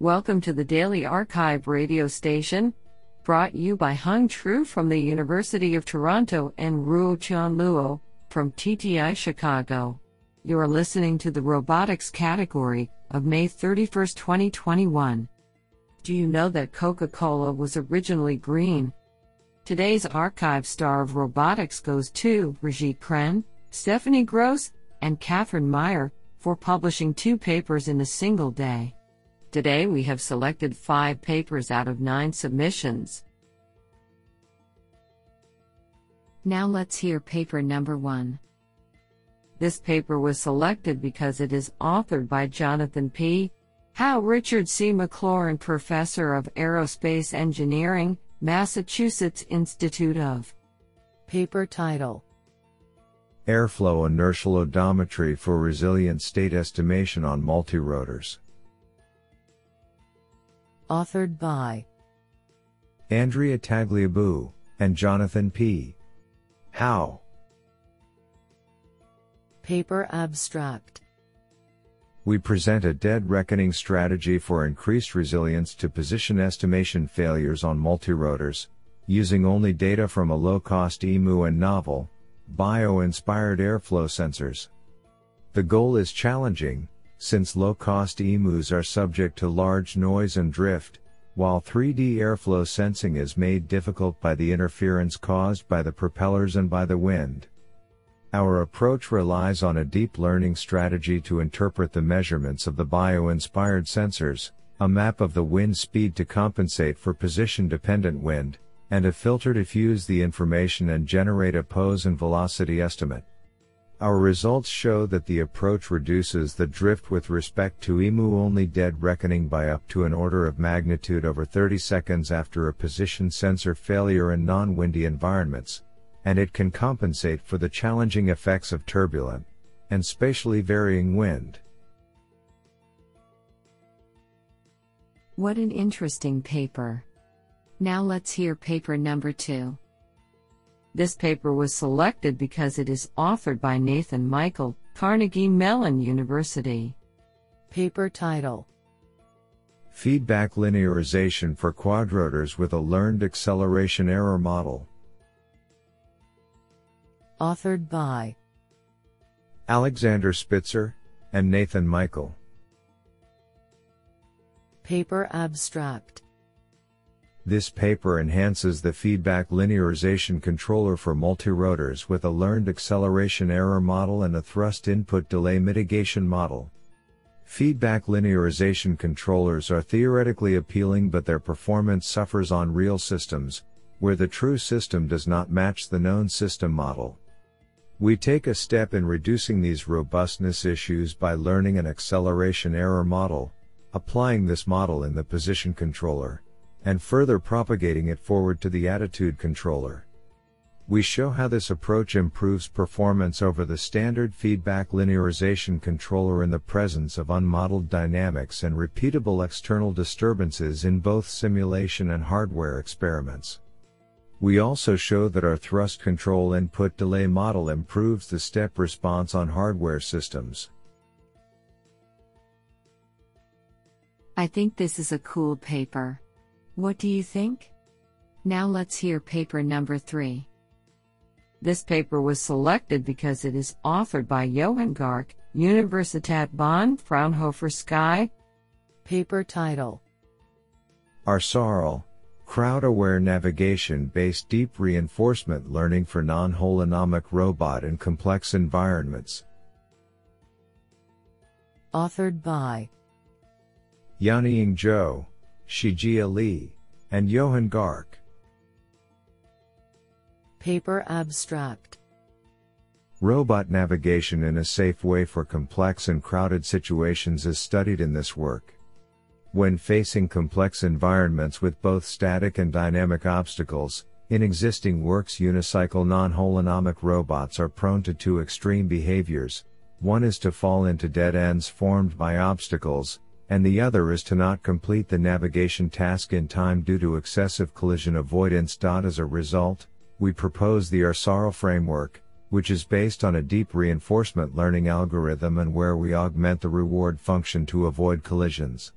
Welcome to the Daily Archive radio station, brought you by Hung Tru from the University of Toronto and Ruo Chan Luo from TTI Chicago. You are listening to the robotics category of May 31, 2021. Do you know that Coca Cola was originally green? Today's archive star of robotics goes to Brigitte Krenn, Stephanie Gross, and Catherine Meyer for publishing two papers in a single day. Today we have selected five papers out of nine submissions. Now let's hear paper number one. This paper was selected because it is authored by Jonathan P. How Richard C. Maclaurin Professor of Aerospace Engineering, Massachusetts Institute of. Paper title Airflow inertial odometry for resilient state estimation on multirotors. Authored by Andrea Tagliabue and Jonathan P. How. Paper Abstract We present a dead reckoning strategy for increased resilience to position estimation failures on multirotors, using only data from a low cost IMU and novel, bio inspired airflow sensors. The goal is challenging, since low-cost IMUs are subject to large noise and drift, while 3D airflow sensing is made difficult by the interference caused by the propellers and by the wind. Our approach relies on a deep learning strategy to interpret the measurements of the bio-inspired sensors, a map of the wind speed to compensate for position-dependent wind, and a filter to fuse the information and generate a pose and velocity estimate. Our results show that the approach reduces the drift with respect to IMU-only dead reckoning by up to an order of magnitude over 30 seconds after a position sensor failure in non-windy environments, and it can compensate for the challenging effects of turbulent and spatially varying wind. What an interesting paper. Now let's hear paper number two. This paper was selected because it is authored by Nathan Michael, Carnegie Mellon University. Paper title Feedback linearization for quadrotors with a learned acceleration error model. Authored by Alexander Spitzer and Nathan Michael. Paper abstract this paper enhances the feedback linearization controller for multirotors with a learned acceleration error model and a thrust input delay mitigation model. Feedback linearization controllers are theoretically appealing but their performance suffers on real systems, where the true system does not match the known system model. We take a step in reducing these robustness issues by learning an acceleration error model, applying this model in the position controller, and further propagating it forward to the attitude controller. We show how this approach improves performance over the standard feedback linearization controller in the presence of unmodeled dynamics and repeatable external disturbances in both simulation and hardware experiments. We also show that our thrust control input delay model improves the step response on hardware systems. I think this is a cool paper. What do you think? Now let's hear paper number three. This paper was selected because it is authored by Jochen Garcke, Universitat Bonn Fraunhofer SCAI. Paper title ARSARL Crowd Aware Navigation Based Deep Reinforcement Learning for Non Holonomic Robot in Complex Environments. Authored by Yanying Zhou. Shijia Li, and Jochen Garcke. Paper Abstract Robot navigation in a safe way for complex and crowded situations is studied in this work. When facing complex environments with both static and dynamic obstacles, in existing works unicycle non-holonomic robots are prone to two extreme behaviors. One is to fall into dead ends formed by obstacles, and the other is to not complete the navigation task in time due to excessive collision avoidance. As a result, we propose the ARSARL framework, which is based on a deep reinforcement learning algorithm and where we augment the reward function to avoid collisions.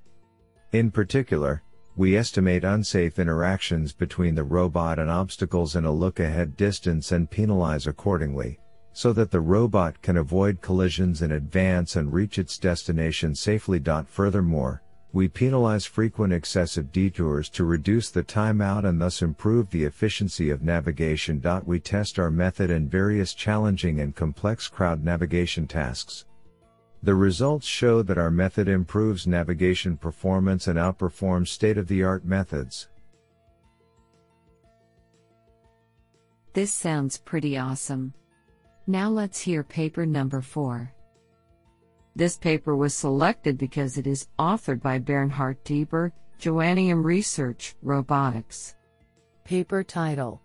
In particular, we estimate unsafe interactions between the robot and obstacles in a look ahead distance and penalize accordingly, so that the robot can avoid collisions in advance and reach its destination safely. Furthermore, we penalize frequent excessive detours to reduce the timeout and thus improve the efficiency of navigation. We test our method in various challenging and complex crowd navigation tasks. The results show that our method improves navigation performance and outperforms state of the art methods. This sounds pretty awesome. Now let's hear paper number 4. This paper was selected because it is authored by Bernhard Dieber, Joanneum Research, Robotics. Paper title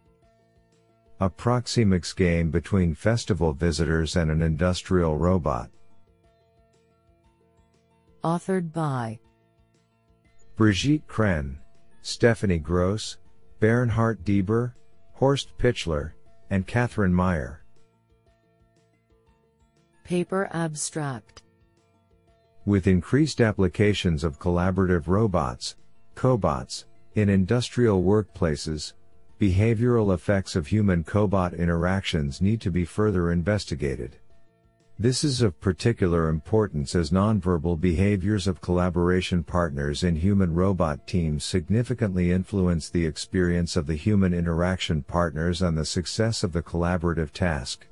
A Proxemics game between festival visitors and an industrial robot. Authored by Brigitte Krenn, Stephanie Gross, Bernhard Dieber, Horst Pichler, and Catherine Meyer. Paper Abstract With increased applications of collaborative robots, cobots, in industrial workplaces, behavioral effects of human cobot interactions need to be further investigated. This is of particular importance as nonverbal behaviors of collaboration partners in human robot teams significantly influence the experience of the human interaction partners and the success of the collaborative task.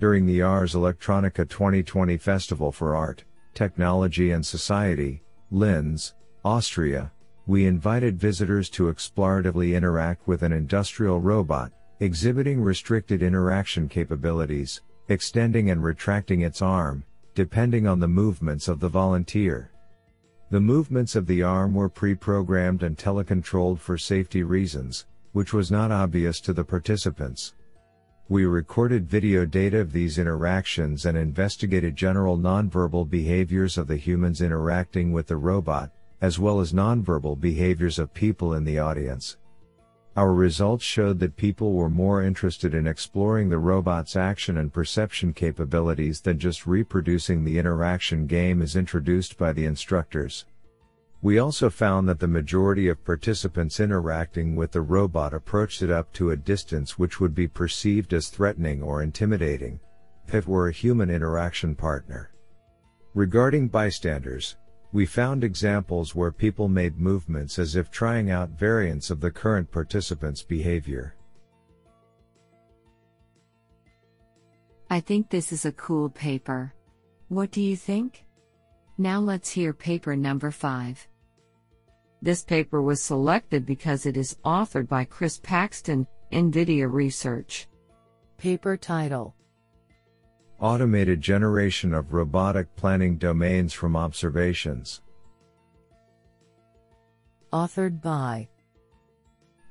During the Ars Electronica 2020 Festival for Art, Technology and Society, Linz, Austria, we invited visitors to exploratively interact with an industrial robot, exhibiting restricted interaction capabilities, extending and retracting its arm, depending on the movements of the volunteer. The movements of the arm were pre-programmed and telecontrolled for safety reasons, which was not obvious to the participants. We recorded video data of these interactions and investigated general nonverbal behaviors of the humans interacting with the robot, as well as nonverbal behaviors of people in the audience. Our results showed that people were more interested in exploring the robot's action and perception capabilities than just reproducing the interaction game as introduced by the instructors. We also found that the majority of participants interacting with the robot approached it up to a distance which would be perceived as threatening or intimidating, if it were a human interaction partner. Regarding bystanders, we found examples where people made movements as if trying out variants of the current participant's behavior. I think this is a cool paper. What do you think? Now let's hear paper number 5. This paper was selected because it is authored by Chris Paxton, NVIDIA Research. Paper title Automated Generation of Robotic Planning Domains from Observations. Authored by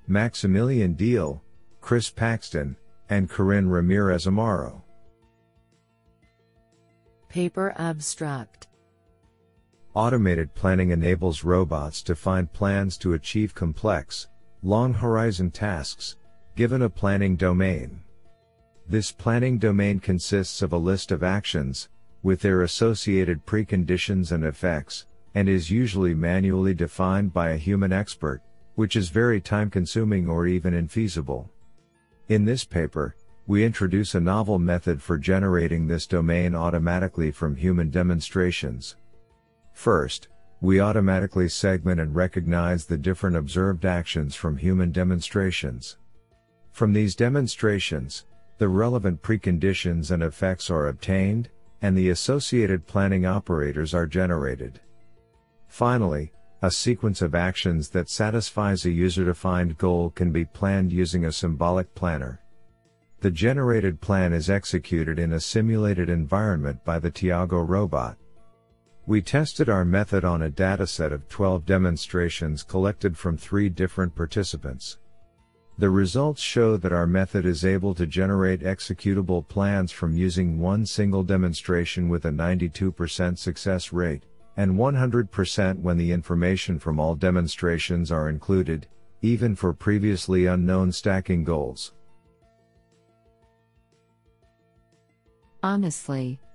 Maximilian Diehl, Chris Paxton, and Karinne Ramirez Amaro. Paper Abstract Automated planning enables robots to find plans to achieve complex, long horizon tasks, given a planning domain. This planning domain consists of a list of actions, with their associated preconditions and effects, and is usually manually defined by a human expert, which is very time consuming or even infeasible. In this paper, we introduce a novel method for generating this domain automatically from human demonstrations. First, we automatically segment and recognize the different observed actions from human demonstrations. From these demonstrations, the relevant preconditions and effects are obtained, and the associated planning operators are generated. Finally, a sequence of actions that satisfies a user-defined goal can be planned using a symbolic planner. The generated plan is executed in a simulated environment by the Tiago robot. We tested our method on a dataset of 12 demonstrations collected from three different participants. The results show that our method is able to generate executable plans from using one single demonstration with a 92% success rate, and 100% when the information from all demonstrations are included, even for previously unknown stacking goals. Honestly,